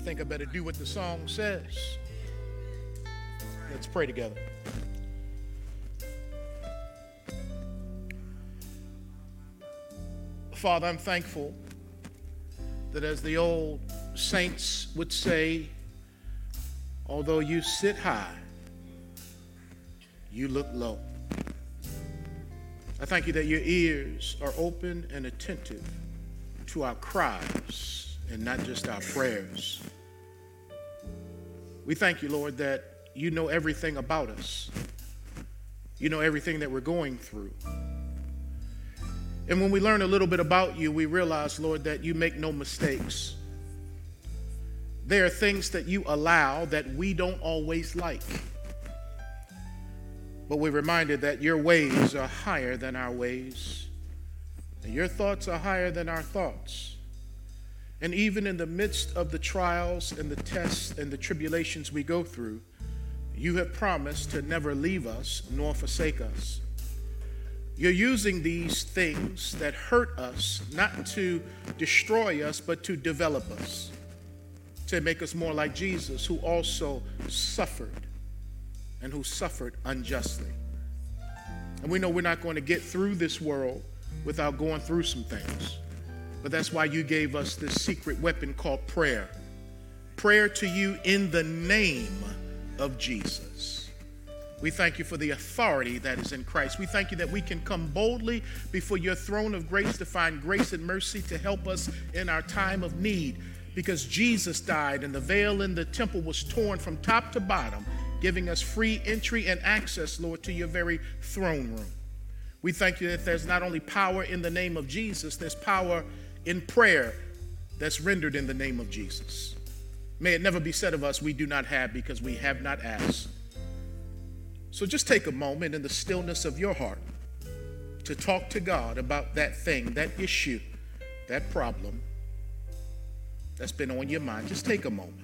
I think I better do what the song says. Let's pray together. Father, I'm thankful that as the old saints would say, although you sit high, you look low. I thank you that your ears are open and attentive to our cries and not just our prayers. We thank you, Lord, that you know everything about us. You know everything that we're going through. And when we learn a little bit about you, we realize, Lord, that you make no mistakes. There are things that you allow that we don't always like. But we're reminded that your ways are higher than our ways, and your thoughts are higher than our thoughts. And even in the midst of the trials and the tests and the tribulations we go through, you have promised to never leave us nor forsake us. You're using these things that hurt us not to destroy us, but to develop us, to make us more like Jesus, who also suffered and who suffered unjustly. And we know we're not going to get through this world without going through some things. But that's why you gave us this secret weapon called prayer. Prayer to you in the name of Jesus. We thank you for the authority that is in Christ. We thank you that we can come boldly before your throne of grace to find grace and mercy to help us in our time of need. Because Jesus died and the veil in the temple was torn from top to bottom, giving us free entry and access, Lord, to your very throne room. We thank you that there's not only power in the name of Jesus, there's power in prayer that's rendered in the name of Jesus. May it never be said of us, we do not have because we have not asked. So just take a moment in the stillness of your heart to talk to God about that thing, that issue, that problem that's been on your mind. Just take a moment.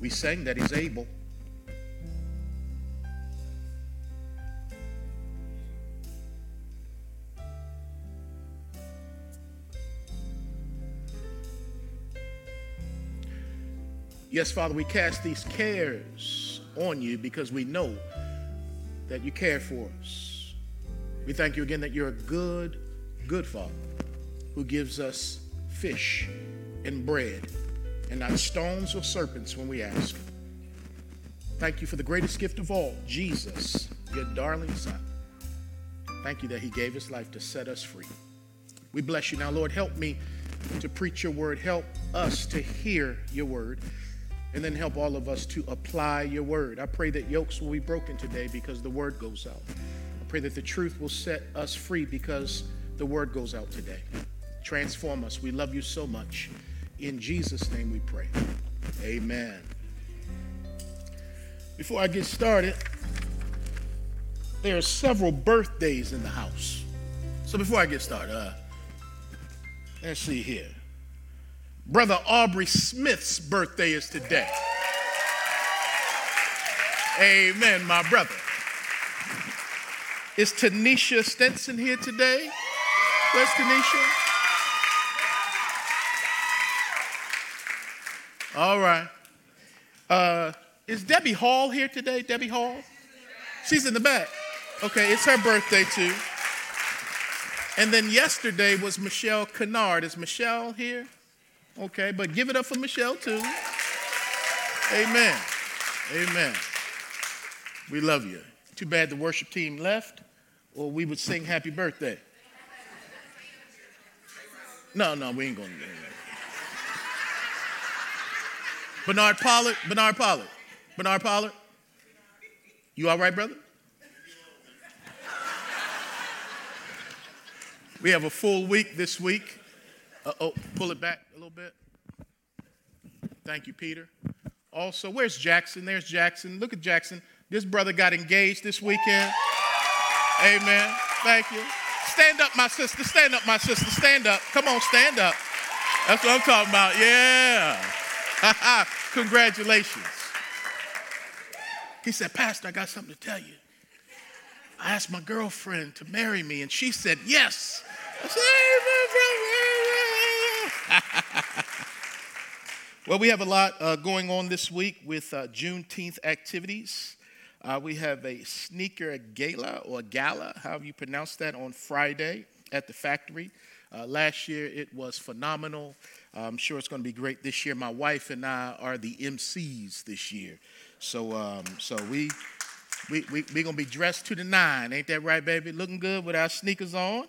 We sang that He's able. Yes, Father, we cast these cares on you because we know that you care for us. We thank you again that you're a good, good Father who gives us fish and bread and not stones or serpents when we ask. Thank you for the greatest gift of all, Jesus, your darling Son. Thank you that He gave His life to set us free. We bless you now, Lord. Help me to preach your word. Help us to hear your word and then help all of us to apply your word. I pray that yokes will be broken today because the word goes out. I pray that the truth will set us free because the word goes out today. Transform us. We love you so much. In Jesus' name we pray. Amen. Before I get started, there are several birthdays in the house. So before I get started, uh, let's see here. Brother Aubrey Smith's birthday is today. Amen, my brother. Is Tanisha Stenson here today? Where's Tanisha? All right. Uh, is Debbie Hall here today? Debbie Hall? She's in the back. Okay, it's her birthday too. And then yesterday was Michelle Kennard. Is Michelle here? Okay, but give it up for Michelle too. Amen. Amen. We love you. Too bad the worship team left, or we would sing happy birthday. No, no, we ain't gonna do that. Bernard Pollard, Bernard Pollard, Bernard Pollard. You all right, brother? We have a full week this week. Uh oh, pull it back a little bit. Thank you, Peter. Also, where's Jackson? There's Jackson. Look at Jackson. This brother got engaged this weekend. Amen. Thank you. Stand up, my sister. Stand up, my sister. Stand up. Come on, stand up. That's what I'm talking about. Yeah. Congratulations. He said, Pastor, I got something to tell you. I asked my girlfriend to marry me, and she said yes. Well, we have a lot uh, going on this week with uh, Juneteenth activities. Uh, we have a sneaker gala or gala, however you pronounce that, on Friday at the factory. Uh, last year it was phenomenal. I'm sure it's going to be great this year. My wife and I are the MCs this year. So, um, so we, we, we, we're going to be dressed to the nine. Ain't that right, baby? Looking good with our sneakers on.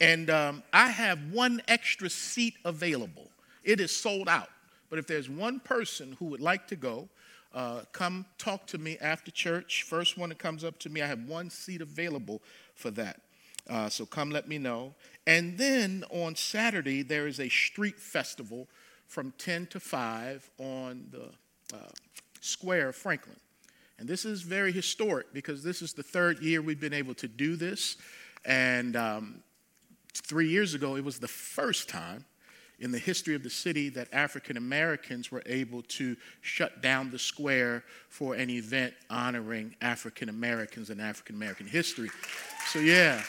And um, I have one extra seat available. It is sold out. But if there's one person who would like to go, uh, come talk to me after church. First one that comes up to me, I have one seat available for that. Uh, so come let me know. And then on Saturday, there is a street festival from 10 to 5 on the uh, square of Franklin. And this is very historic because this is the third year we've been able to do this. And um, three years ago, it was the first time in the history of the city that African Americans were able to shut down the square for an event honoring African Americans and African American history. So, yeah.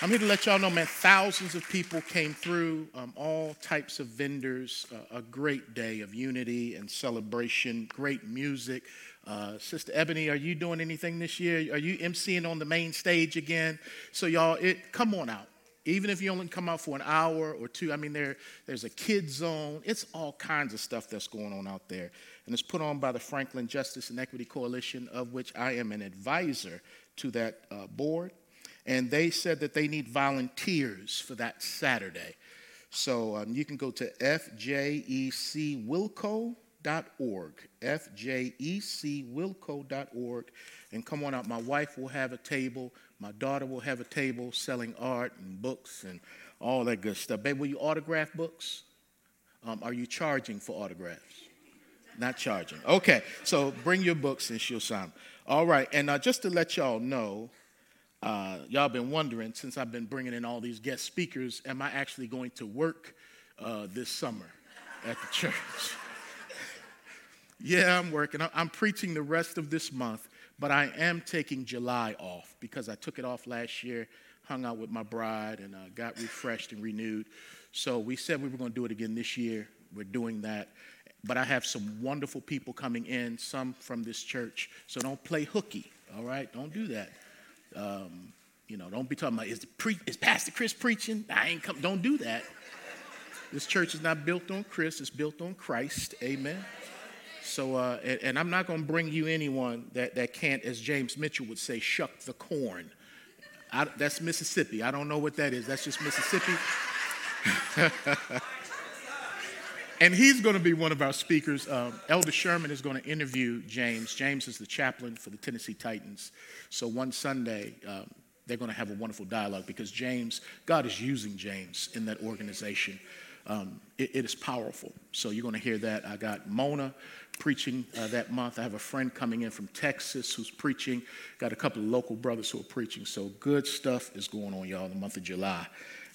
I'm here to let y'all know, man, thousands of people came through, um, all types of vendors, uh, a great day of unity and celebration, great music. Uh, Sister Ebony, are you doing anything this year? Are you emceeing on the main stage again? So, y'all, it come on out. Even if you only come out for an hour or two, I mean, there, there's a kid zone. It's all kinds of stuff that's going on out there. And it's put on by the Franklin Justice and Equity Coalition, of which I am an advisor to that uh, board and they said that they need volunteers for that Saturday. So um, you can go to fjecwilco.org, fjecwilco.org, and come on out. My wife will have a table, my daughter will have a table selling art and books and all that good stuff. Babe, will you autograph books? Um, are you charging for autographs? Not charging. Okay, so bring your books and she'll sign them. All right, and uh, just to let y'all know, uh, y'all been wondering since I've been bringing in all these guest speakers, am I actually going to work uh, this summer at the church? yeah, I'm working. I'm preaching the rest of this month, but I am taking July off because I took it off last year, hung out with my bride, and uh, got refreshed and renewed. So we said we were going to do it again this year. We're doing that. But I have some wonderful people coming in, some from this church. So don't play hooky, all right? Don't do that. Um, you know, don't be talking about is, pre- is Pastor Chris preaching? I ain't come. Don't do that. This church is not built on Chris; it's built on Christ. Amen. So, uh, and, and, I'm not going to bring you anyone that, that can't, as James Mitchell would say, shuck the corn. I, that's Mississippi. I don't know what that is. That's just Mississippi. and he's going to be one of our speakers. Um, Elder Sherman is going to interview James. James is the chaplain for the Tennessee Titans. So one Sunday, um, they're going to have a wonderful dialogue because James, God is using James in that organization. Um, it, it is powerful. So you're going to hear that. I got Mona preaching uh, that month. I have a friend coming in from Texas who's preaching. Got a couple of local brothers who are preaching. So good stuff is going on, y'all, in the month of July.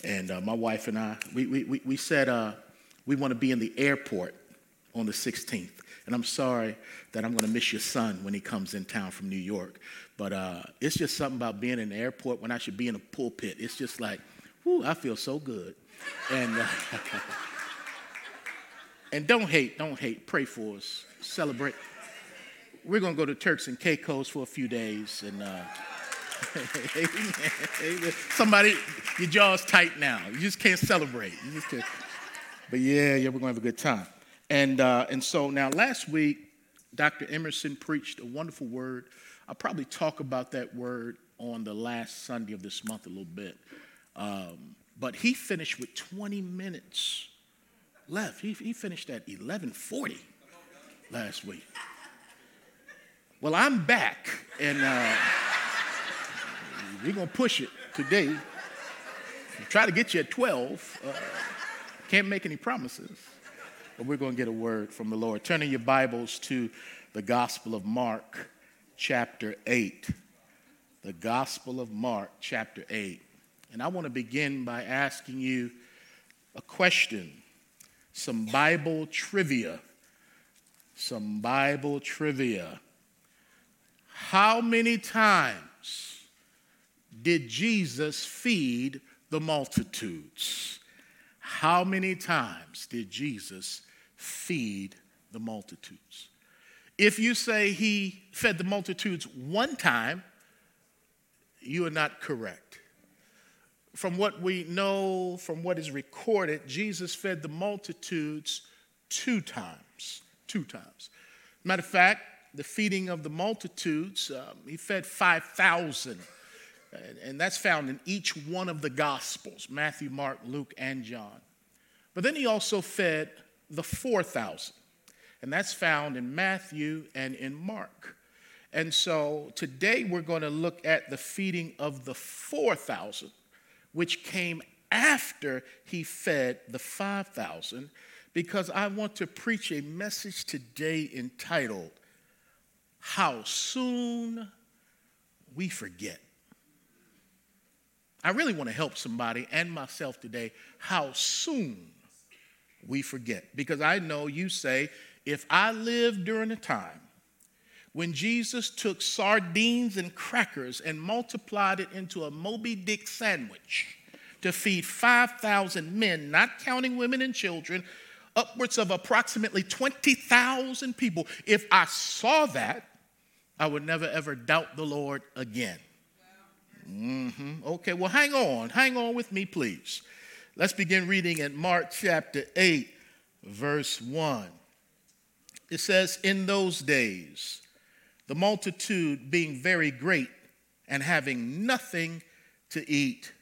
And uh, my wife and I, we, we, we said uh, we want to be in the airport on the 16th. And I'm sorry that I'm going to miss your son when he comes in town from New York. But uh, it's just something about being in the airport when I should be in a pulpit. It's just like, whoo, I feel so good. And, uh, and don't hate, don't hate. Pray for us. Celebrate. We're going to go to Turks and Caicos for a few days. And uh, somebody, your jaw's tight now. You just can't celebrate. You just can't. But yeah, yeah, we're going to have a good time. And, uh, and so now last week, Dr. Emerson preached a wonderful word I'll probably talk about that word on the last Sunday of this month a little bit. Um, but he finished with 20 minutes left. He, he finished at 11:40 last week. Well, I'm back, and uh, we're gonna push it today. Try to get you at 12. Uh, can't make any promises, but we're gonna get a word from the Lord. Turning your Bibles to the Gospel of Mark chapter 8. The Gospel of Mark, chapter 8. And I want to begin by asking you a question, some Bible trivia. Some Bible trivia. How many times did Jesus feed the multitudes? How many times did Jesus feed the multitudes? If you say he fed the multitudes one time, you are not correct. From what we know, from what is recorded, Jesus fed the multitudes two times. Two times. Matter of fact, the feeding of the multitudes, um, he fed 5,000. And, and that's found in each one of the Gospels Matthew, Mark, Luke, and John. But then he also fed the 4,000. And that's found in Matthew and in Mark. And so today we're going to look at the feeding of the 4,000, which came after he fed the 5,000, because I want to preach a message today entitled, How Soon We Forget. I really want to help somebody and myself today how soon we forget. Because I know you say, if I lived during a time when Jesus took sardines and crackers and multiplied it into a Moby Dick sandwich to feed 5,000 men, not counting women and children, upwards of approximately 20,000 people, if I saw that, I would never ever doubt the Lord again. Mm-hmm. Okay, well, hang on. Hang on with me, please. Let's begin reading in Mark chapter 8, verse 1. It says, In those days, the multitude being very great and having nothing to eat,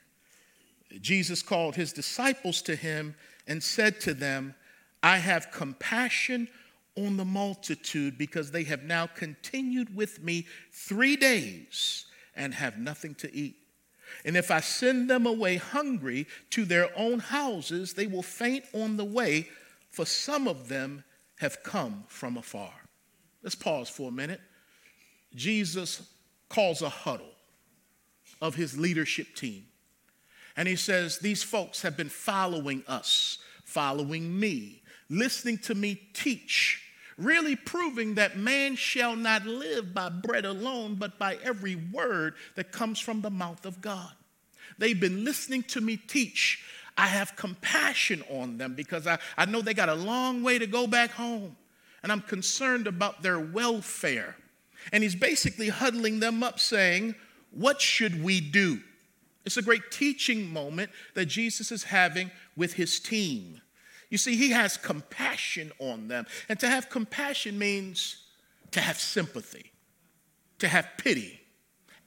Jesus called his disciples to him and said to them, I have compassion on the multitude because they have now continued with me three days and have nothing to eat. And if I send them away hungry to their own houses, they will faint on the way, for some of them have come from afar. Let's pause for a minute. Jesus calls a huddle of his leadership team. And he says, These folks have been following us, following me, listening to me teach, really proving that man shall not live by bread alone, but by every word that comes from the mouth of God. They've been listening to me teach I have compassion on them because I, I know they got a long way to go back home. And I'm concerned about their welfare. And he's basically huddling them up saying, What should we do? It's a great teaching moment that Jesus is having with his team. You see, he has compassion on them. And to have compassion means to have sympathy, to have pity,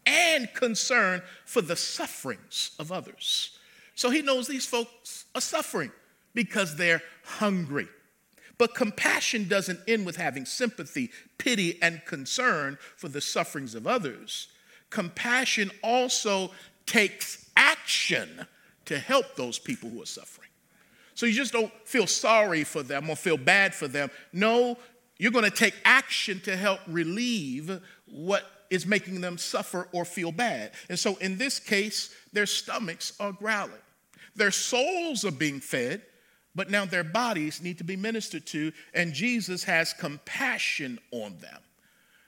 and concern for the sufferings of others. So he knows these folks are suffering because they're hungry. But compassion doesn't end with having sympathy, pity, and concern for the sufferings of others. Compassion also takes action to help those people who are suffering. So you just don't feel sorry for them or feel bad for them. No, you're going to take action to help relieve what is making them suffer or feel bad. And so in this case, their stomachs are growling. Their souls are being fed, but now their bodies need to be ministered to, and Jesus has compassion on them.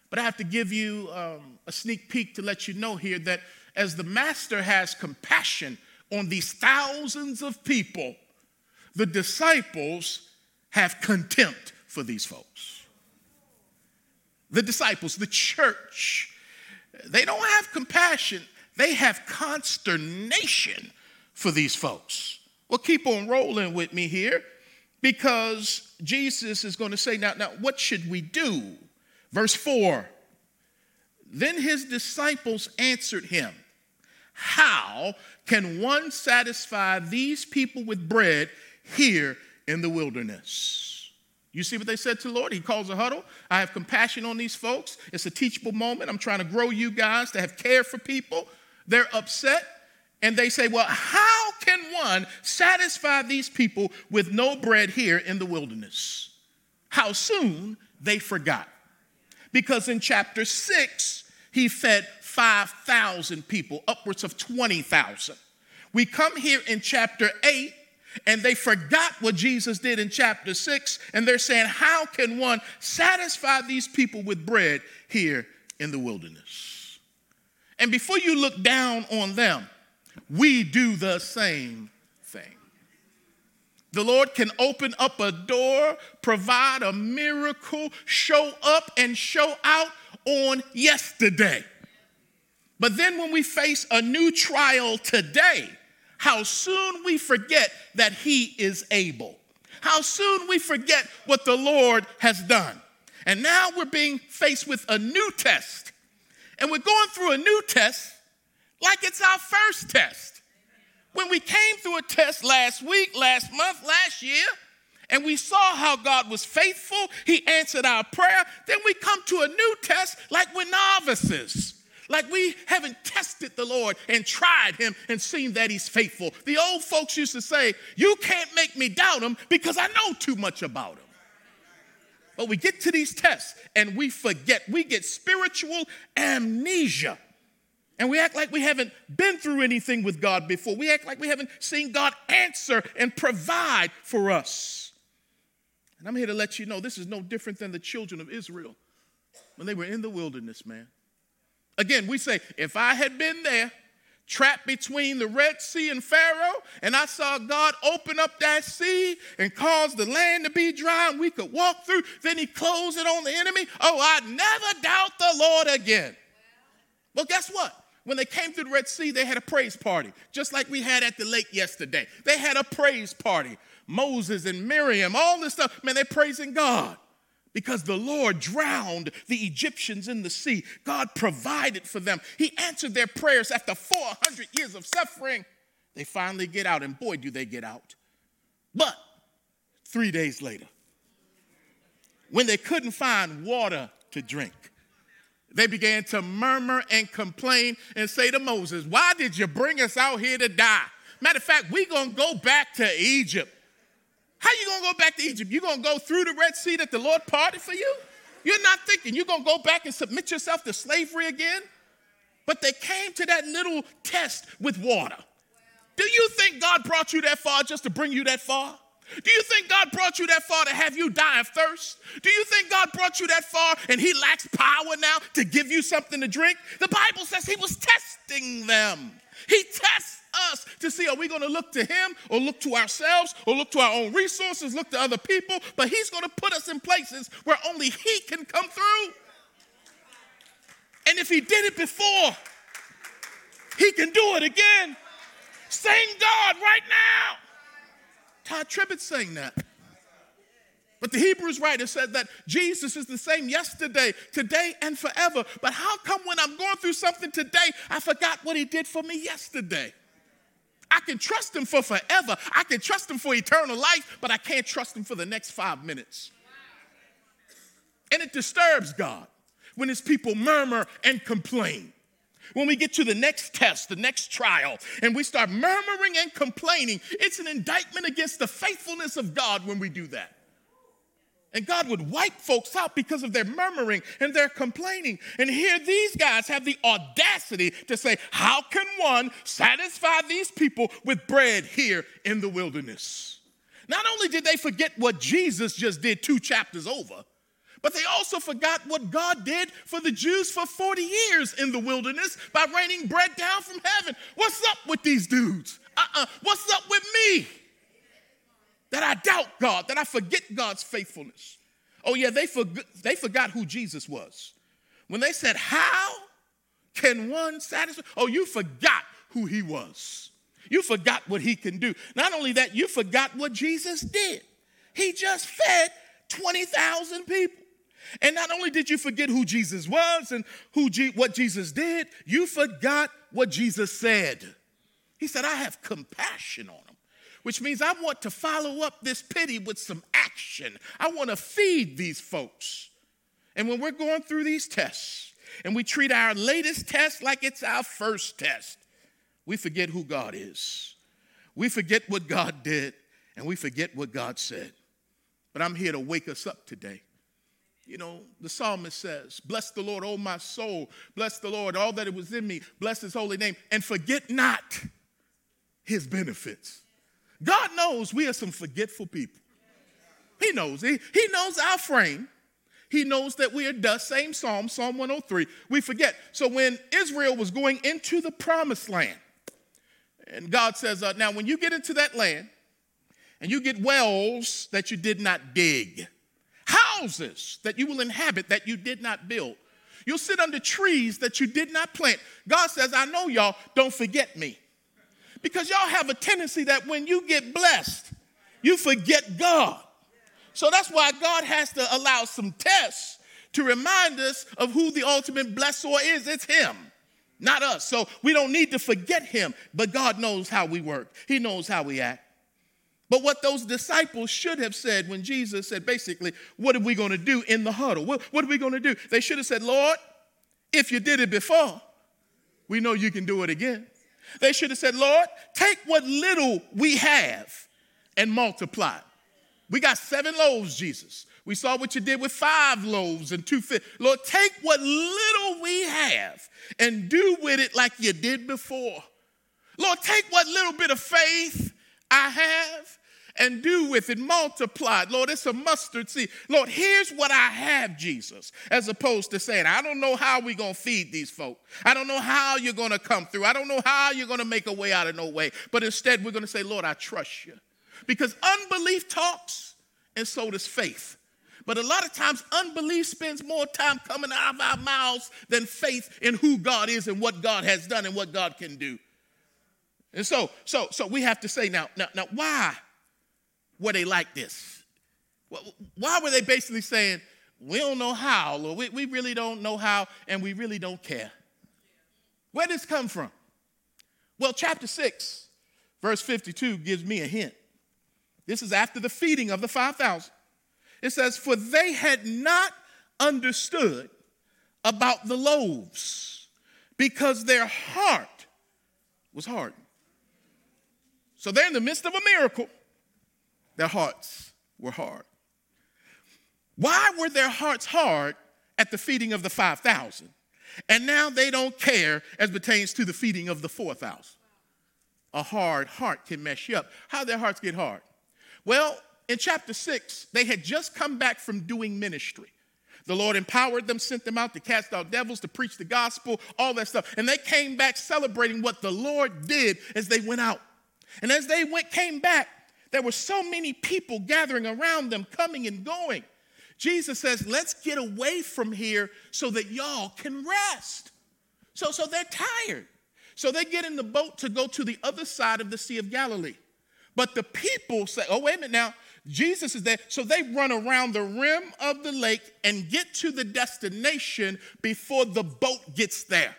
But I have to give you um, a sneak peek to let you know here that as the Master has compassion on these thousands of people, the disciples have contempt for these folks. The disciples, the church, they don't have compassion, they have consternation for these folks. Well, keep on rolling with me here because Jesus is going to say, now, now, what should we do? Verse 4 Then his disciples answered him, How can one satisfy these people with bread here in the wilderness? You see what they said to the Lord? He calls a huddle. I have compassion on these folks. It's a teachable moment. I'm trying to grow you guys to have care for people. They're upset. And they say, Well, how can one satisfy these people with no bread here in the wilderness? How soon they forgot. Because in chapter 6, he fed 5,000 people, upwards of 20,000. We come here in chapter 8, and they forgot what Jesus did in chapter 6, and they're saying, How can one satisfy these people with bread here in the wilderness? And before you look down on them, we do the same thing. The Lord can open up a door, provide a miracle, show up and show out on yesterday. But then when we face a new trial today, how soon we forget that He is able. How soon we forget what the Lord has done. And now we're being faced with a new test. And we're going through a new test like it's our first test. When we came through a test last week, last month, last year, and we saw how God was faithful, He answered our prayer, then we come to a new test like we're novices. Like we haven't tested the Lord and tried him and seen that he's faithful. The old folks used to say, You can't make me doubt him because I know too much about him. But we get to these tests and we forget. We get spiritual amnesia. And we act like we haven't been through anything with God before. We act like we haven't seen God answer and provide for us. And I'm here to let you know this is no different than the children of Israel when they were in the wilderness, man. Again, we say, if I had been there, trapped between the Red Sea and Pharaoh, and I saw God open up that sea and cause the land to be dry and we could walk through. Then he closed it on the enemy. Oh, I'd never doubt the Lord again. Well, guess what? When they came through the Red Sea, they had a praise party, just like we had at the lake yesterday. They had a praise party. Moses and Miriam, all this stuff, man, they're praising God because the Lord drowned the Egyptians in the sea. God provided for them. He answered their prayers after 400 years of suffering. They finally get out, and boy, do they get out. But three days later, when they couldn't find water to drink, they began to murmur and complain and say to Moses, Why did you bring us out here to die? Matter of fact, we're going to go back to Egypt. How you gonna go back to Egypt? You gonna go through the Red Sea that the Lord parted for you? You're not thinking you're gonna go back and submit yourself to slavery again? But they came to that little test with water. Do you think God brought you that far just to bring you that far? Do you think God brought you that far to have you die of thirst? Do you think God brought you that far and He lacks power now to give you something to drink? The Bible says He was testing them. He tests us to see are we going to look to him or look to ourselves or look to our own resources, look to other people, but he's going to put us in places where only he can come through. And if he did it before, he can do it again. Same God right now. Tye Tribbett saying that. But the Hebrews writer said that Jesus is the same yesterday, today, and forever. But how come when I'm going through something today, I forgot what he did for me yesterday? I can trust him for forever. I can trust him for eternal life, but I can't trust him for the next five minutes. And it disturbs God when his people murmur and complain. When we get to the next test, the next trial, and we start murmuring and complaining, it's an indictment against the faithfulness of God when we do that. And God would wipe folks out because of their murmuring and their complaining. And here these guys have the audacity to say, How can one satisfy these people with bread here in the wilderness? Not only did they forget what Jesus just did two chapters over, but they also forgot what God did for the Jews for 40 years in the wilderness by raining bread down from heaven. What's up with these dudes? Uh uh-uh. uh. What's up with me? that I doubt God, that I forget God's faithfulness. Oh, yeah, they, forgot, they forgot who Jesus was. When they said, How can one satisfy? Oh, you forgot who he was. You forgot what he can do. Not only that, you forgot what Jesus did. He just fed 20,000 people. And not only did you forget who Jesus was and who what Jesus did, you forgot what Jesus said. He said, I have compassion on them which means I want to follow up this pity with some action. I want to feed these folks. And when we're going through these tests and we treat our latest test like it's our first test, we forget who God is. We forget what God did and we forget what God said. But I'm here to wake us up today. You know, the psalmist says, Bless the Lord, O my soul. Bless the Lord, all that it was in me. Bless his holy name. And forget not his benefits. God knows we are some forgetful people. He knows. He, he knows our frame. He knows that we are dust. Same Psalm, Psalm 103. We forget. So when Israel was going into the promised land, and God says, uh, Now, when you get into that land and you get wells that you did not dig, houses that you will inhabit that you did not build, you'll sit under trees that you did not plant. God says, I know y'all, don't forget me. Because y'all have a tendency that when you get blessed, you forget God. So that's why God has to allow some tests to remind us of who the ultimate blessor is. It's Him, not us. So we don't need to forget Him, but God knows how we work, He knows how we act. But what those disciples should have said when Jesus said, basically, what are we going to do in the huddle? What, what are we going to do? They should have said, Lord, if you did it before, we know you can do it again. They should have said, Lord, take what little we have and multiply. We got seven loaves, Jesus. We saw what you did with five loaves and two fish. Lord, take what little we have and do with it like you did before. Lord, take what little bit of faith I have and do with it, multiply it. Lord, it's a mustard seed. Lord, here's what I have, Jesus, as opposed to saying, I don't know how we're going to feed these folk. I don't know how you're going to come through. I don't know how you're going to make a way out of no way. But instead, we're going to say, Lord, I trust you. Because unbelief talks, and so does faith. But a lot of times, unbelief spends more time coming out of our mouths than faith in who God is and what God has done and what God can do. And so, so, so we have to say now, now, now, why were they like this? Why were they basically saying, we don't know how, Lord, we, we really don't know how, and we really don't care? Where did this come from? Well, chapter 6, verse 52 gives me a hint. This is after the feeding of the 5,000. It says, For they had not understood about the loaves because their heart was hardened. So they're in the midst of a miracle. Their hearts were hard. Why were their hearts hard at the feeding of the 5,000? And now they don't care as pertains to the feeding of the 4,000. A hard heart can mess you up. How their hearts get hard? Well, in chapter 6, they had just come back from doing ministry. The Lord empowered them, sent them out to cast out devils, to preach the gospel, all that stuff. And they came back celebrating what the Lord did as they went out. And as they went, came back, there were so many people gathering around them, coming and going. Jesus says, Let's get away from here so that y'all can rest. So, so they're tired. So they get in the boat to go to the other side of the Sea of Galilee. But the people say, Oh, wait a minute now. Jesus is there. So they run around the rim of the lake and get to the destination before the boat gets there.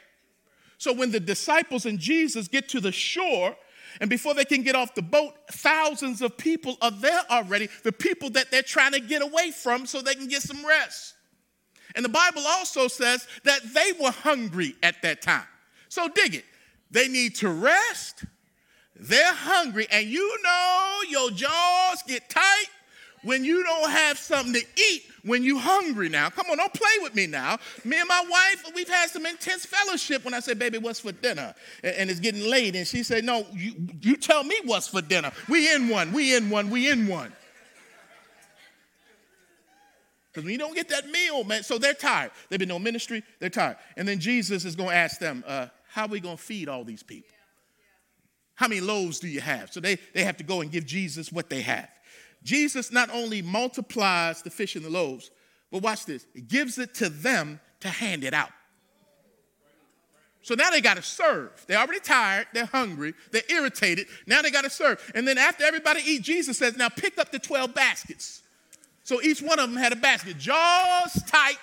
So when the disciples and Jesus get to the shore, and before they can get off the boat, thousands of people are there already, the people that they're trying to get away from so they can get some rest. And the Bible also says that they were hungry at that time. So dig it. They need to rest, they're hungry, and you know your jaws get tight when you don't have something to eat when you hungry now. Come on, don't play with me now. Me and my wife, we've had some intense fellowship when I say, baby, what's for dinner? And, it's getting late. And she said, no, you, you tell me what's for dinner. We in one, we in one, we in one. Because when you don't get that meal, man, so they're tired. They've been on ministry, they're tired. And then Jesus is going to ask them, uh, how are we going to feed all these people? How many loaves do you have? So they, they have to go and give Jesus what they have. Jesus not only multiplies the fish and the loaves, but watch this, He gives it to them to hand it out. So now they got to serve. They're already tired, they're hungry, they're irritated. Now they got to serve. And then after everybody eat, Jesus says, Now pick up the 12 baskets. So each one of them had a basket. Jaws tight,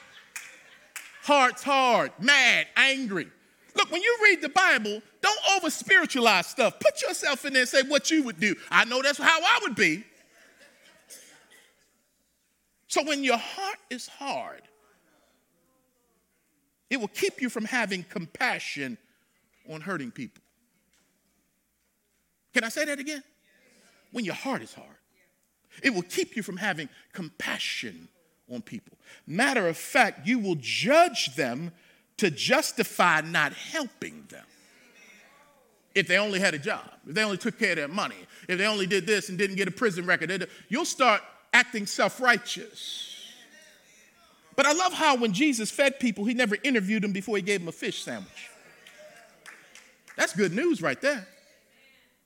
hearts hard, mad, angry. Look, when you read the Bible, don't over spiritualize stuff. Put yourself in there and say what you would do. I know that's how I would be. So when your heart is hard, it will keep you from having compassion on hurting people. Can I say that again? When your heart is hard, it will keep you from having compassion on people. Matter of fact, you will judge them to justify not helping them. If they only had a job, if they only took care of their money, if they only did this and didn't get a prison record, you'll start acting self righteous. But I love how when Jesus fed people, he never interviewed them before he gave them a fish sandwich. That's good news right there.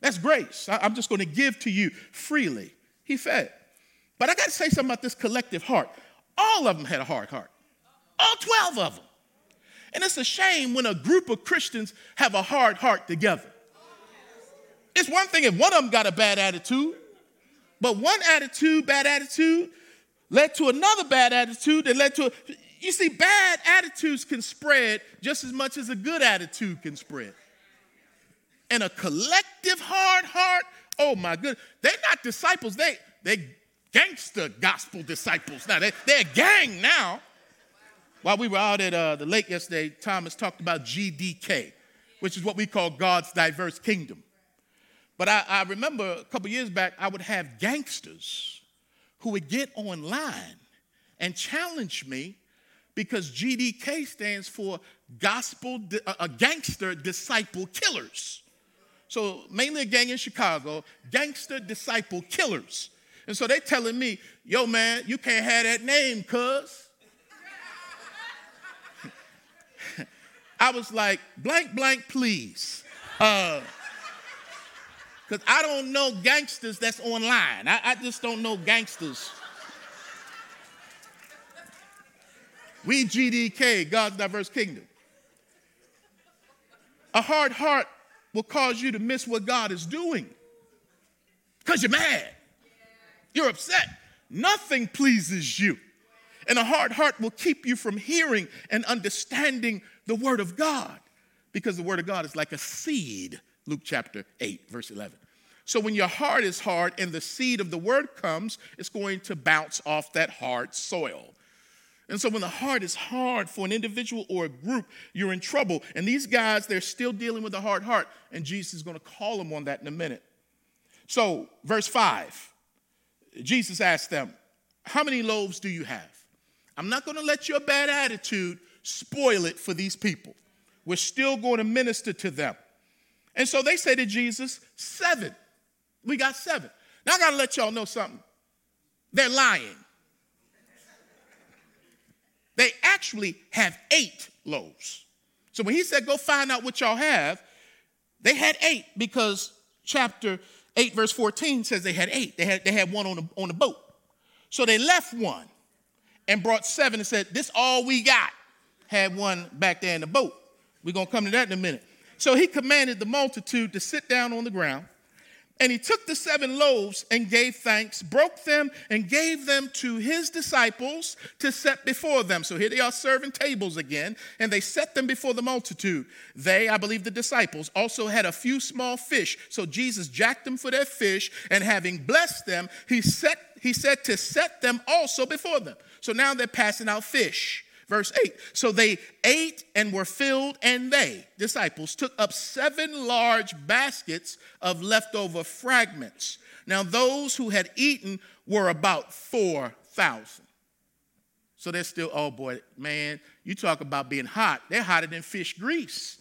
That's grace. I'm just going to give to you freely. He fed. But I got to say something about this collective heart. All of them had a hard heart, all 12 of them. And it's a shame when a group of Christians have a hard heart together. It's one thing if one of them got a bad attitude, but one attitude, bad attitude, led to another bad attitude that led to a, you see, bad attitudes can spread just as much as a good attitude can spread. And a collective hard heart, oh my goodness, they're not disciples, they they gangster gospel disciples. Now they, they're a gang now. While we were out at uh, the lake yesterday, Thomas talked about GDK, which is what we call God's diverse kingdom. But I, I remember a couple years back, I would have gangsters who would get online and challenge me because GDK stands for Gospel, a Gangster Disciple Killers. So mainly a gang in Chicago, Gangster Disciple Killers. And so they telling me, yo man, you can't have that name, cuz. I was like, blank, blank, please. Uh, because I don't know gangsters that's online. I, I just don't know gangsters. We GDK, God's diverse kingdom. A hard heart will cause you to miss what God is doing because you're mad. You're upset. Nothing pleases you. And a hard heart will keep you from hearing and understanding the word of God because the word of God is like a seed, Luke chapter 8, verse 11. So when your heart is hard and the seed of the word comes, it's going to bounce off that hard soil. And so when the heart is hard for an individual or a group, you're in trouble. And these guys, they're still dealing with a hard heart, and Jesus is going to call them on that in a minute. So, verse 5, Jesus asked them, How many loaves do you have? I'm not going to let your bad attitude spoil it for these people. We're still going to minister to them. And so they say to Jesus, Seven. We got seven. Now I got to let y'all know something. They're lying. They actually have eight loaves. So when he said, Go find out what y'all have, they had eight because chapter 8, verse 14 says they had eight. They had, they had one on the, on the boat. So they left one and brought seven and said, This all we got. Had one back there in the boat. We're going to come to that in a minute. So he commanded the multitude to sit down on the ground. And he took the seven loaves and gave thanks, broke them, and gave them to his disciples to set before them. So here they are serving tables again, and they set them before the multitude. They, I believe the disciples, also had a few small fish. So Jesus jacked them for their fish, and having blessed them, he, set, he said to set them also before them. So now they're passing out fish. Verse 8 So they ate and were filled, and they, disciples, took up seven large baskets of leftover fragments. Now, those who had eaten were about 4,000. So they're still, oh boy, man, you talk about being hot. They're hotter than fish grease.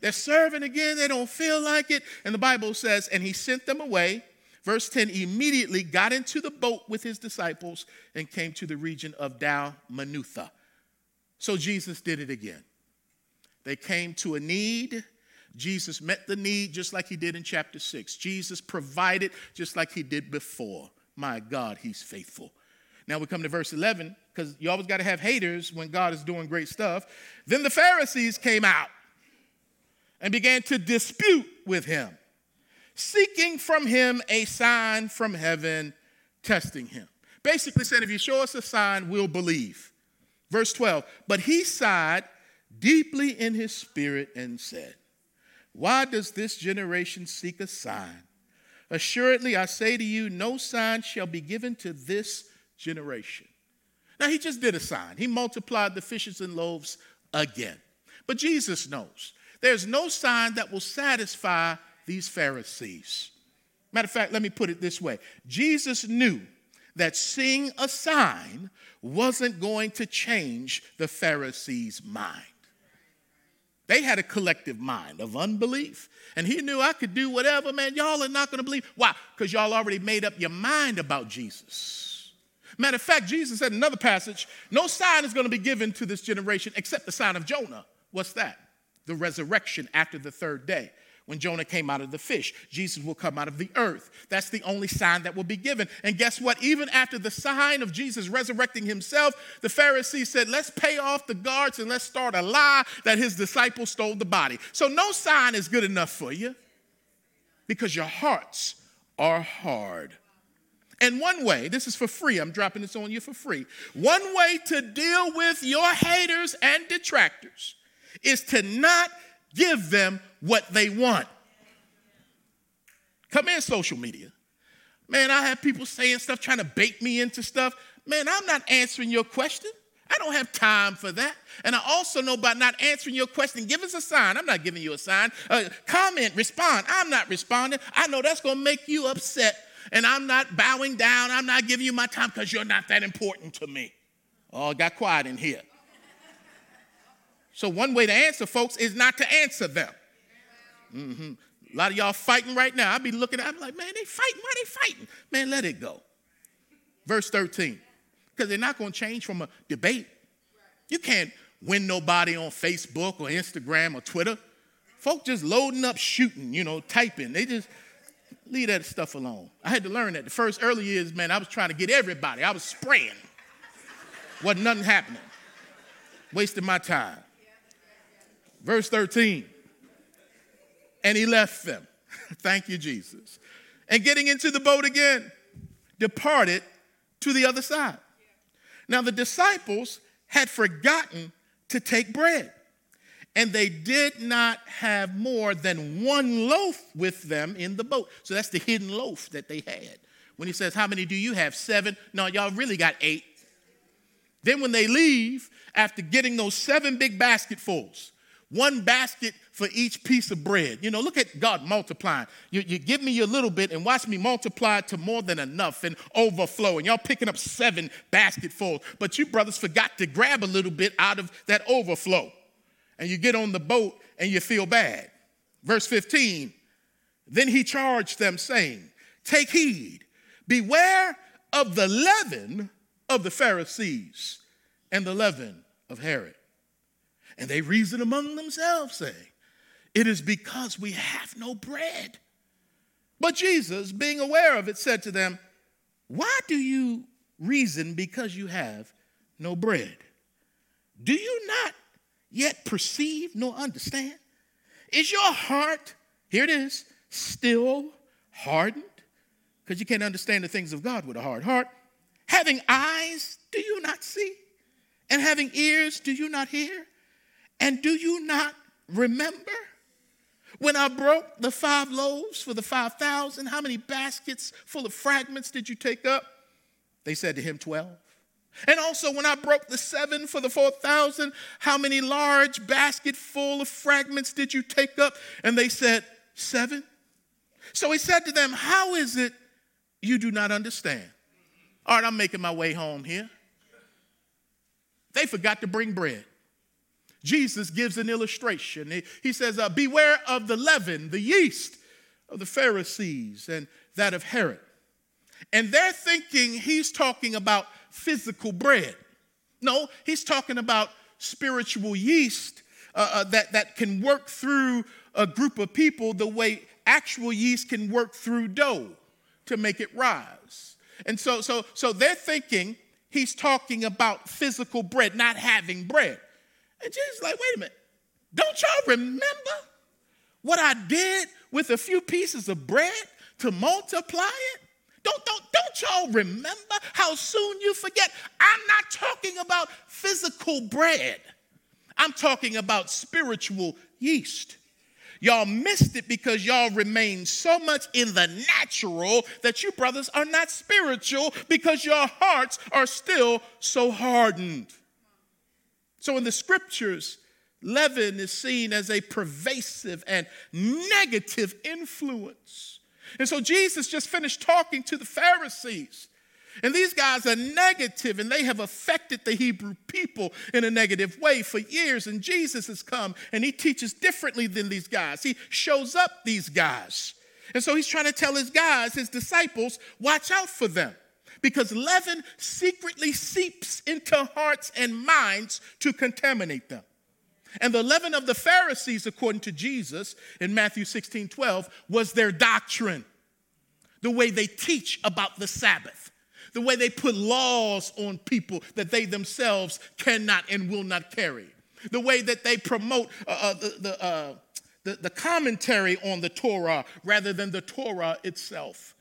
They're serving again, they don't feel like it. And the Bible says, and he sent them away. Verse 10 immediately got into the boat with his disciples and came to the region of Dalmanutha. So Jesus did it again. They came to a need. Jesus met the need just like he did in chapter 6. Jesus provided just like he did before. My God, he's faithful. Now we come to verse 11 because you always got to have haters when God is doing great stuff. Then the Pharisees came out and began to dispute with him, seeking from him a sign from heaven, testing him. Basically saying, if you show us a sign, we'll believe. Verse 12, but he sighed deeply in his spirit and said, Why does this generation seek a sign? Assuredly, I say to you, no sign shall be given to this generation. Now, he just did a sign. He multiplied the fishes and loaves again. But Jesus knows there's no sign that will satisfy these Pharisees. Matter of fact, let me put it this way Jesus knew that seeing a sign wasn't going to change the Pharisees' mind. They had a collective mind of unbelief. And he knew I could do whatever, man. Y'all are not going to believe. Why? Because y'all already made up your mind about Jesus. Matter of fact, Jesus said in another passage, no sign is going to be given to this generation except the sign of Jonah. What's that? The resurrection after the third day. When Jonah came out of the fish, Jesus will come out of the earth. That's the only sign that will be given. And guess what? Even after the sign of Jesus resurrecting himself, the Pharisees said, Let's pay off the guards and let's start a lie that his disciples stole the body. So no sign is good enough for you because your hearts are hard. And one way, this is for free, I'm dropping this on you for free. One way to deal with your haters and detractors is to not give them what they want. Come in, social media. Man, I have people saying stuff, trying to bait me into stuff. Man, I'm not answering your question. I don't have time for that. And I also know by not answering your question, give us a sign. I'm not giving you a sign. Uh, comment, respond. I'm not responding. I know that's going to make you upset. And I'm not bowing down. I'm not giving you my time because you're not that important to me. Oh, it got quiet in here. So, one way to answer folks is not to answer them. Mm-hmm. A lot of y'all fighting right now. I be looking at, I'm like, man, they fighting. Why they fighting? Man, let it go. Verse 13, because they're not going to change from a debate. You can't win nobody on Facebook or Instagram or Twitter. Folk just loading up, shooting, you know, typing. They just leave that stuff alone. I had to learn that. The first early years, man, I was trying to get everybody. I was spraying. Wasn't nothing happening. Wasting my time. Verse 13. And he left them. Thank you, Jesus. And getting into the boat again, departed to the other side. Now the disciples had forgotten to take bread, and they did not have more than one loaf with them in the boat. So that's the hidden loaf that they had. When he says, How many do you have? Seven. No, y'all really got eight. Then when they leave, after getting those seven big basketfuls, one basket for each piece of bread. You know, look at God multiplying. You, you give me a little bit and watch me multiply to more than enough and overflow. And y'all picking up seven basketfuls. But you brothers forgot to grab a little bit out of that overflow. And you get on the boat and you feel bad. Verse 15 Then he charged them, saying, Take heed, beware of the leaven of the Pharisees and the leaven of Herod. And they reason among themselves, saying, It is because we have no bread. But Jesus, being aware of it, said to them, Why do you reason because you have no bread? Do you not yet perceive nor understand? Is your heart, here it is, still hardened? Because you can't understand the things of God with a hard heart. Having eyes, do you not see? And having ears, do you not hear? And do you not remember when I broke the five loaves for the 5,000? How many baskets full of fragments did you take up? They said to him, 12. And also, when I broke the seven for the 4,000, how many large basket full of fragments did you take up? And they said, Seven. So he said to them, How is it you do not understand? All right, I'm making my way home here. They forgot to bring bread. Jesus gives an illustration. He says, uh, Beware of the leaven, the yeast of the Pharisees and that of Herod. And they're thinking he's talking about physical bread. No, he's talking about spiritual yeast uh, uh, that, that can work through a group of people the way actual yeast can work through dough to make it rise. And so, so, so they're thinking he's talking about physical bread, not having bread. And Jesus like, wait a minute, don't y'all remember what I did with a few pieces of bread to multiply it? Don't, don't, don't y'all remember how soon you forget? I'm not talking about physical bread. I'm talking about spiritual yeast. Y'all missed it because y'all remain so much in the natural that you brothers are not spiritual because your hearts are still so hardened. So in the scriptures, leaven is seen as a pervasive and negative influence. And so Jesus just finished talking to the Pharisees. And these guys are negative and they have affected the Hebrew people in a negative way for years. And Jesus has come and he teaches differently than these guys. He shows up these guys. And so he's trying to tell his guys, his disciples, watch out for them because leaven secretly seeps into hearts and minds to contaminate them. And the leaven of the Pharisees, according to Jesus in Matthew 16 12, was their doctrine, the way they teach about the Sabbath, the way they put laws on people that they themselves cannot and will not carry, the way that they promote uh, uh, the, the, uh, the, the commentary on the Torah rather than the Torah itself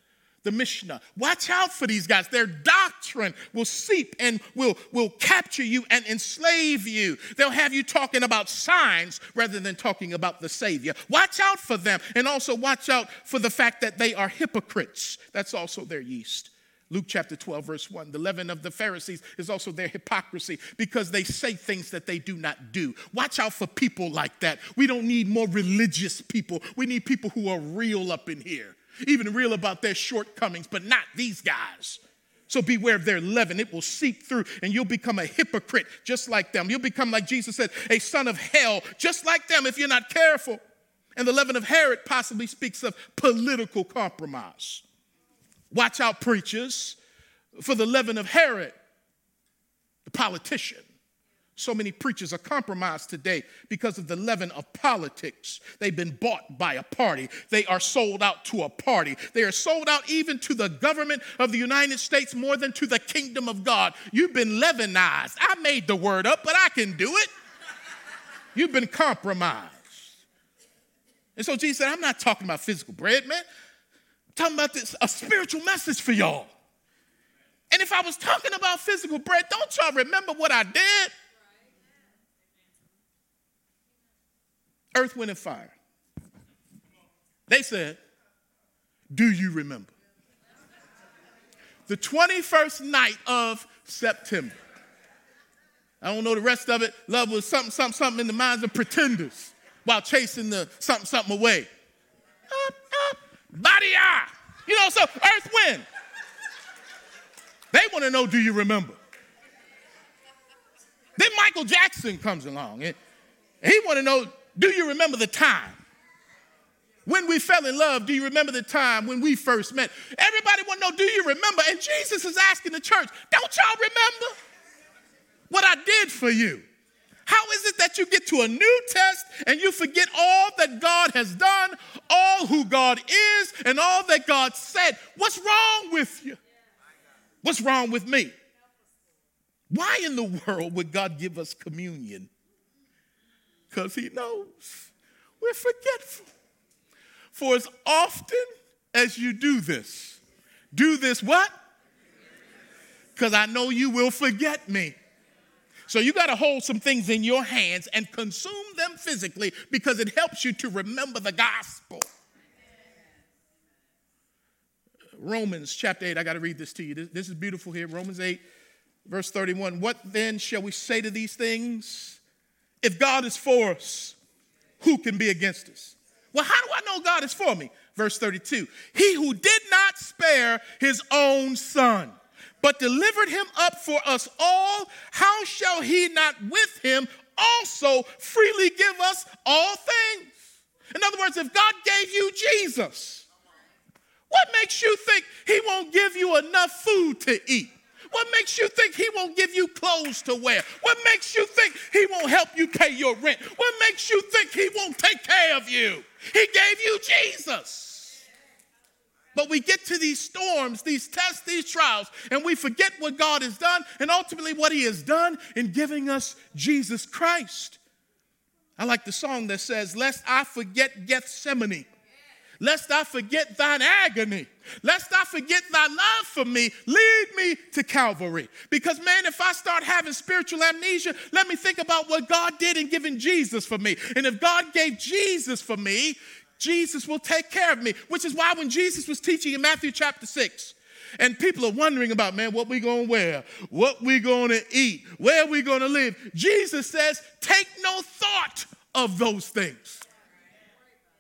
the Mishnah. Watch out for these guys. Their doctrine will seep and will, will capture you and enslave you. They'll have you talking about signs rather than talking about the Savior. Watch out for them. And also watch out for the fact that they are hypocrites. That's also their yeast. Luke chapter 12, verse 1. The leaven of the Pharisees is also their hypocrisy because they say things that they do not do. Watch out for people like that. We don't need more religious people. We need people who are real up in here even real about their shortcomings, but not these guys. So beware of their leaven. It will seep through and you'll become a hypocrite just like them. You'll become, like Jesus said, a son of hell just like them if you're not careful. And the leaven of Herod possibly speaks of political compromise. Watch out, preachers, for the leaven of Herod, the politician. So many preachers are compromised today because of the leaven of politics. They've been bought by a party. They are sold out to a party. They are sold out even to the government of the United States more than to the kingdom of God. You've been leavenized. I made the word up, but I can do it. You've been compromised. And so Jesus said, I'm not talking about physical bread, man. I'm talking about this, a spiritual message for y'all. And if I was talking about physical bread, don't y'all remember what I did? Earth, wind, and fire. They said, Do you remember? The 21st night of September. I don't know the rest of it. Love was something, something, something in the minds of pretenders while chasing the something, something away. Up, up, body eye. You know, so earth, wind. They want to know, do you remember? Then Michael Jackson comes along and he want to know, do you remember the time? When we fell in love, do you remember the time when we first met? Everybody want to know, do you remember? And Jesus is asking the church, don't y'all remember what I did for you? How is it that you get to a new test and you forget all that God has done, all who God is, and all that God said? What's wrong with you? What's wrong with me? Why in the world would God give us communion? Because he knows we're forgetful. For as often as you do this, do this what? Because I know you will forget me. So you got to hold some things in your hands and consume them physically because it helps you to remember the gospel. Romans chapter 8, I got to read this to you. This, this is beautiful here. Romans 8, verse 31. What then shall we say to these things? If God is for us, who can be against us? Well, how do I know God is for me? Verse 32 He who did not spare his own son, but delivered him up for us all, how shall he not with him also freely give us all things? In other words, if God gave you Jesus, what makes you think he won't give you enough food to eat? What makes you think he won't give you clothes to wear? What makes you think he won't help you pay your rent? What makes you think he won't take care of you? He gave you Jesus. But we get to these storms, these tests, these trials, and we forget what God has done and ultimately what he has done in giving us Jesus Christ. I like the song that says, Lest I forget Gethsemane lest I forget thine agony, lest I forget thy love for me, lead me to Calvary. Because, man, if I start having spiritual amnesia, let me think about what God did in giving Jesus for me. And if God gave Jesus for me, Jesus will take care of me, which is why when Jesus was teaching in Matthew chapter 6, and people are wondering about, man, what we gonna wear, what we gonna eat, where we gonna live. Jesus says, take no thought of those things.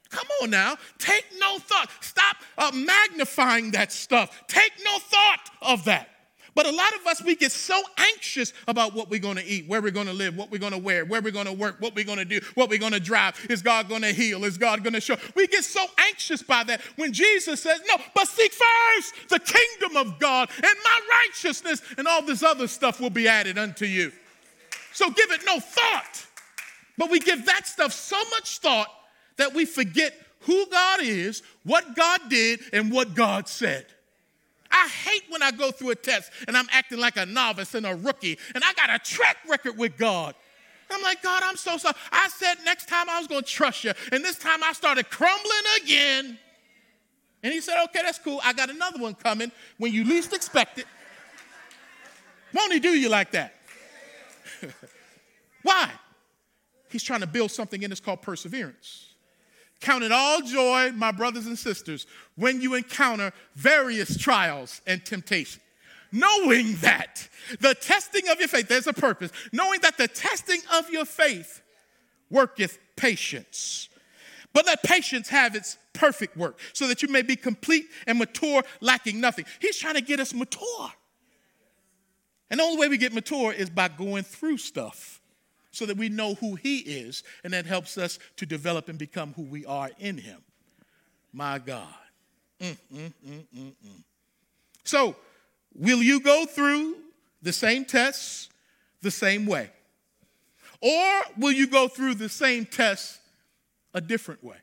Come on now. Take no thought. Stop uh, magnifying that stuff. Take no thought of that. But a lot of us, we get so anxious about what we're to eat, where we're to live, what we're to wear, where we're to work, what we're to do, what we're to drive. Is God to heal? Is God to show? We get so anxious by that when Jesus says, No, but seek first the kingdom of God and my righteousness, and all this other stuff will be added unto you. So give it no thought. But we give that stuff so much thought that we forget who God is, what God did, and what God said. I hate when I go through a test and I'm acting like a novice and a rookie, and I got a track record with God. I'm like, God, I'm so sorry. I said next time I was going to trust you, and this time I started crumbling again. And he said, Okay, that's cool. I got another one coming when you least expect it. Won't he do you like that? Why? He's trying to build something in us called perseverance. Count it all joy, my brothers and sisters, when you encounter various trials and temptation. Knowing that the testing of your faith, there's a purpose, knowing that the testing of your faith worketh patience. But let patience have its perfect work, so that you may be complete and mature, lacking nothing. He's trying to get us mature. And the only way we get mature is by going through stuff so that we know who He is, and that helps us to develop and become who we are in Him. My God. Mm, mm, mm, mm, mm. so, will you go through the same tests the same way? Or will you go through the same tests a different way?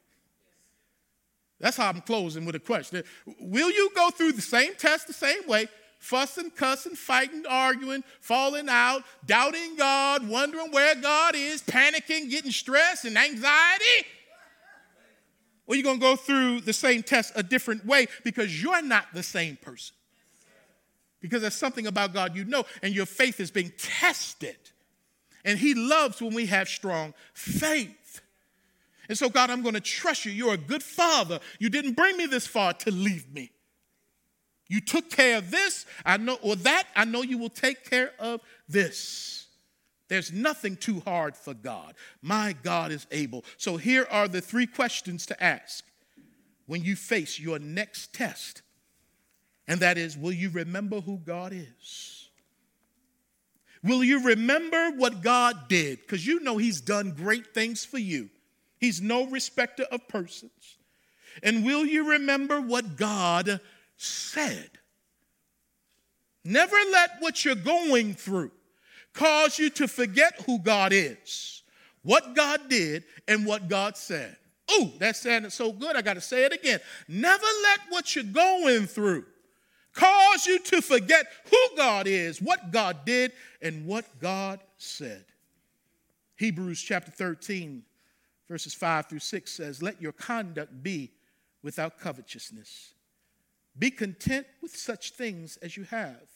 That's how I'm closing with a question. Will you go through the same test the same way, fussing, cussing, fighting, arguing, falling out, doubting God, wondering where God is, panicking, getting stress and anxiety? Or you're going to go through the same test a different way because you're not the same person. Because there's something about God you know, and your faith is being tested. And He loves when we have strong faith. And so, God, I'm going to trust you. You're a good father. You didn't bring me this far to leave me. You took care of this, I know, or that, I know you will take care of this. There's nothing too hard for God. My God is able. So here are the three questions to ask when you face your next test. And that is, will you remember who God is? Will you remember what God did? Because you know He's done great things for you. He's no respecter of persons. And will you remember what God said. Never let what you're going through cause you to forget who God is, what God did, and what God said. Ooh, that sounded so good. I got to say it again. Never let what you're going through cause you to forget who God is, what God did, and what God said. Hebrews chapter 13, verses 5 through 6 says, Let your conduct be without covetousness. Be content with such things as you have.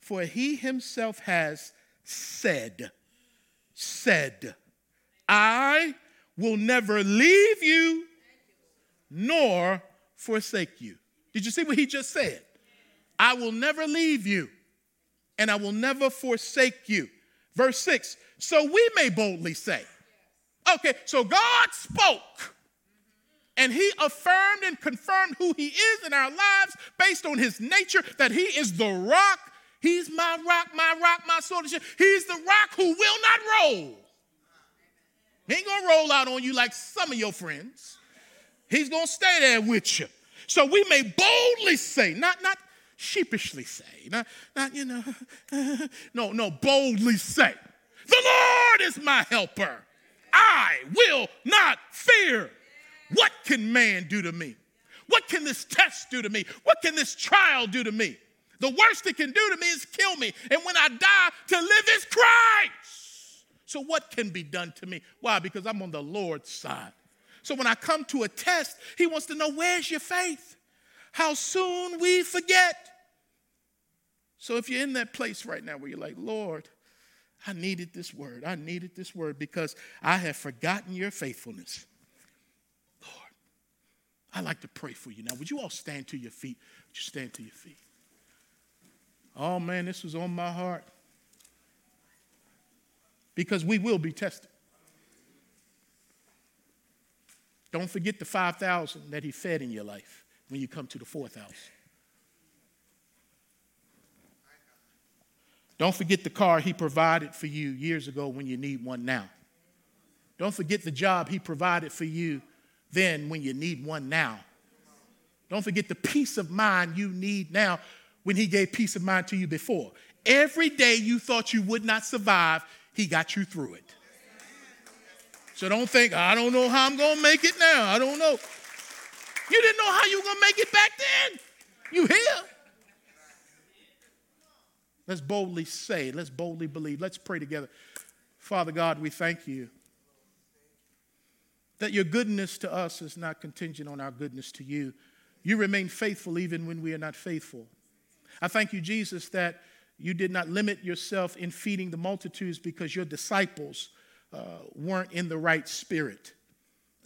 For he himself has said, said, I will never leave you nor forsake you. Did you see what he just said? I will never leave you and I will never forsake you. Verse 6 So we may boldly say, okay, so God spoke and he affirmed and confirmed who he is in our lives based on his nature that he is the rock. He's my rock, my rock, my sword. He's the rock who will not roll. He ain't gonna roll out on you like some of your friends. He's gonna stay there with you. So we may boldly say, not, not sheepishly say, not, not you know, no, no, boldly say, the Lord is my helper. I will not fear. What can man do to me? What can this test do to me? What can this trial do to me? The worst it can do to me is kill me. And when I die, to live is Christ. So, what can be done to me? Why? Because I'm on the Lord's side. So, when I come to a test, He wants to know where's your faith? How soon we forget. So, if you're in that place right now where you're like, Lord, I needed this word. I needed this word because I have forgotten your faithfulness. I'd like to pray for you. Now, would you all stand to your feet? Would you stand to your feet? Oh, man, this was on my heart. Because we will be tested. Don't forget the 5,000 that he fed in your life when you come to the 4,000. Don't forget the car He provided for you years ago when you need one now. Don't forget the job He provided for you then when you need one now. Don't forget the peace of mind you need now when He gave peace of mind to you before. Every day you thought you would not survive, He got you through it. So don't think, I don't know how I'm going to make it now. I don't know. You didn't know how you were going to make it back then. You here. Let's boldly say, let's boldly believe. Let's pray together. Father God, we thank you that your goodness to us is not contingent on our goodness to you. You remain faithful even when we are not faithful. I thank you, Jesus, that you did not limit yourself in feeding the multitudes because your disciples uh, weren't in the right spirit.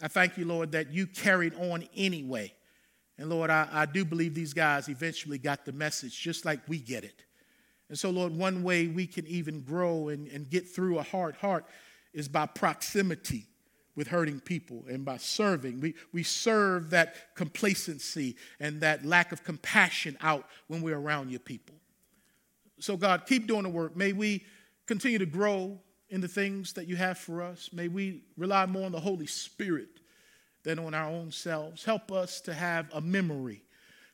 I thank you, Lord, that you carried on anyway. And Lord, I, I do believe these guys eventually got the message just like we get it. And so, Lord, one way we can even grow and, and get through a hard heart is by proximity with hurting people and by serving. We, we serve that complacency and that lack of compassion out when we're around your people. So, God, keep doing the work. May we continue to grow in the things that you have for us. May we rely more on the Holy Spirit than on our own selves. Help us to have a memory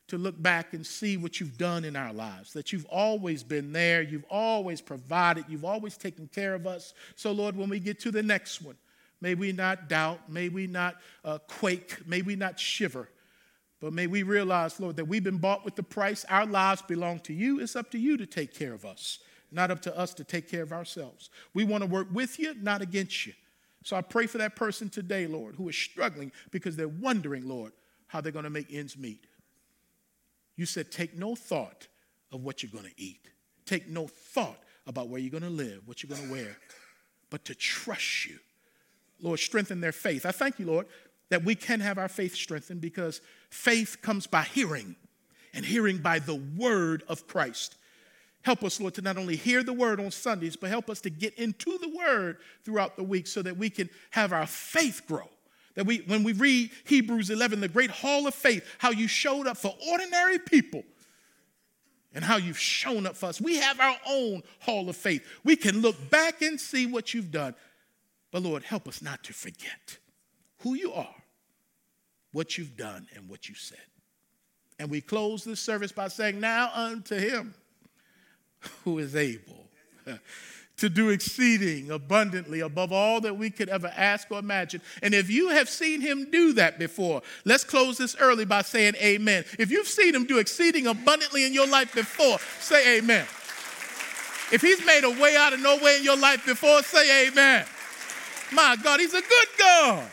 to look back and see what you've done in our lives, that you've always been there, you've always provided, you've always taken care of us. So, Lord, when we get to the next one, may we not doubt, may we not uh, quake, may we not shiver, but may we realize, Lord, that we've been bought with the price. Our lives belong to you. It's up to you to take care of us, not up to us to take care of ourselves. We want to work with you, not against you. So I pray for that person today, Lord, who is struggling because they're wondering, Lord, how they're going to make ends meet. You said, take no thought of what you're going to eat. Take no thought about where you're going to live, what you're going to wear, but to trust you. Lord, strengthen their faith. I thank you, Lord, that we can have our faith strengthened because faith comes by hearing, and hearing by the word of Christ. Help us, Lord, to not only hear the word on Sundays, but help us to get into the word throughout the week so that we can have our faith grow that we, when we read Hebrews 11, the great hall of faith, how you showed up for ordinary people and how you've shown up for us. We have our own hall of faith. We can look back and see what you've done. But Lord, help us not to forget who you are, what you've done, and what you said. And we close this service by saying, Now unto him who is able to do exceeding abundantly above all that we could ever ask or imagine. And if you have seen him do that before, let's close this early by saying amen. If you've seen him do exceeding abundantly in your life before, say amen. If he's made a way out of no way in your life before, say amen. My God, he's a good God.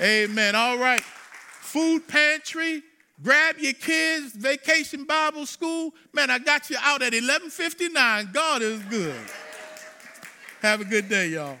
Amen. All right. Food pantry, grab your kids, vacation Bible school. Man, I got you out at 11:59. God is good. Have a good day, y'all.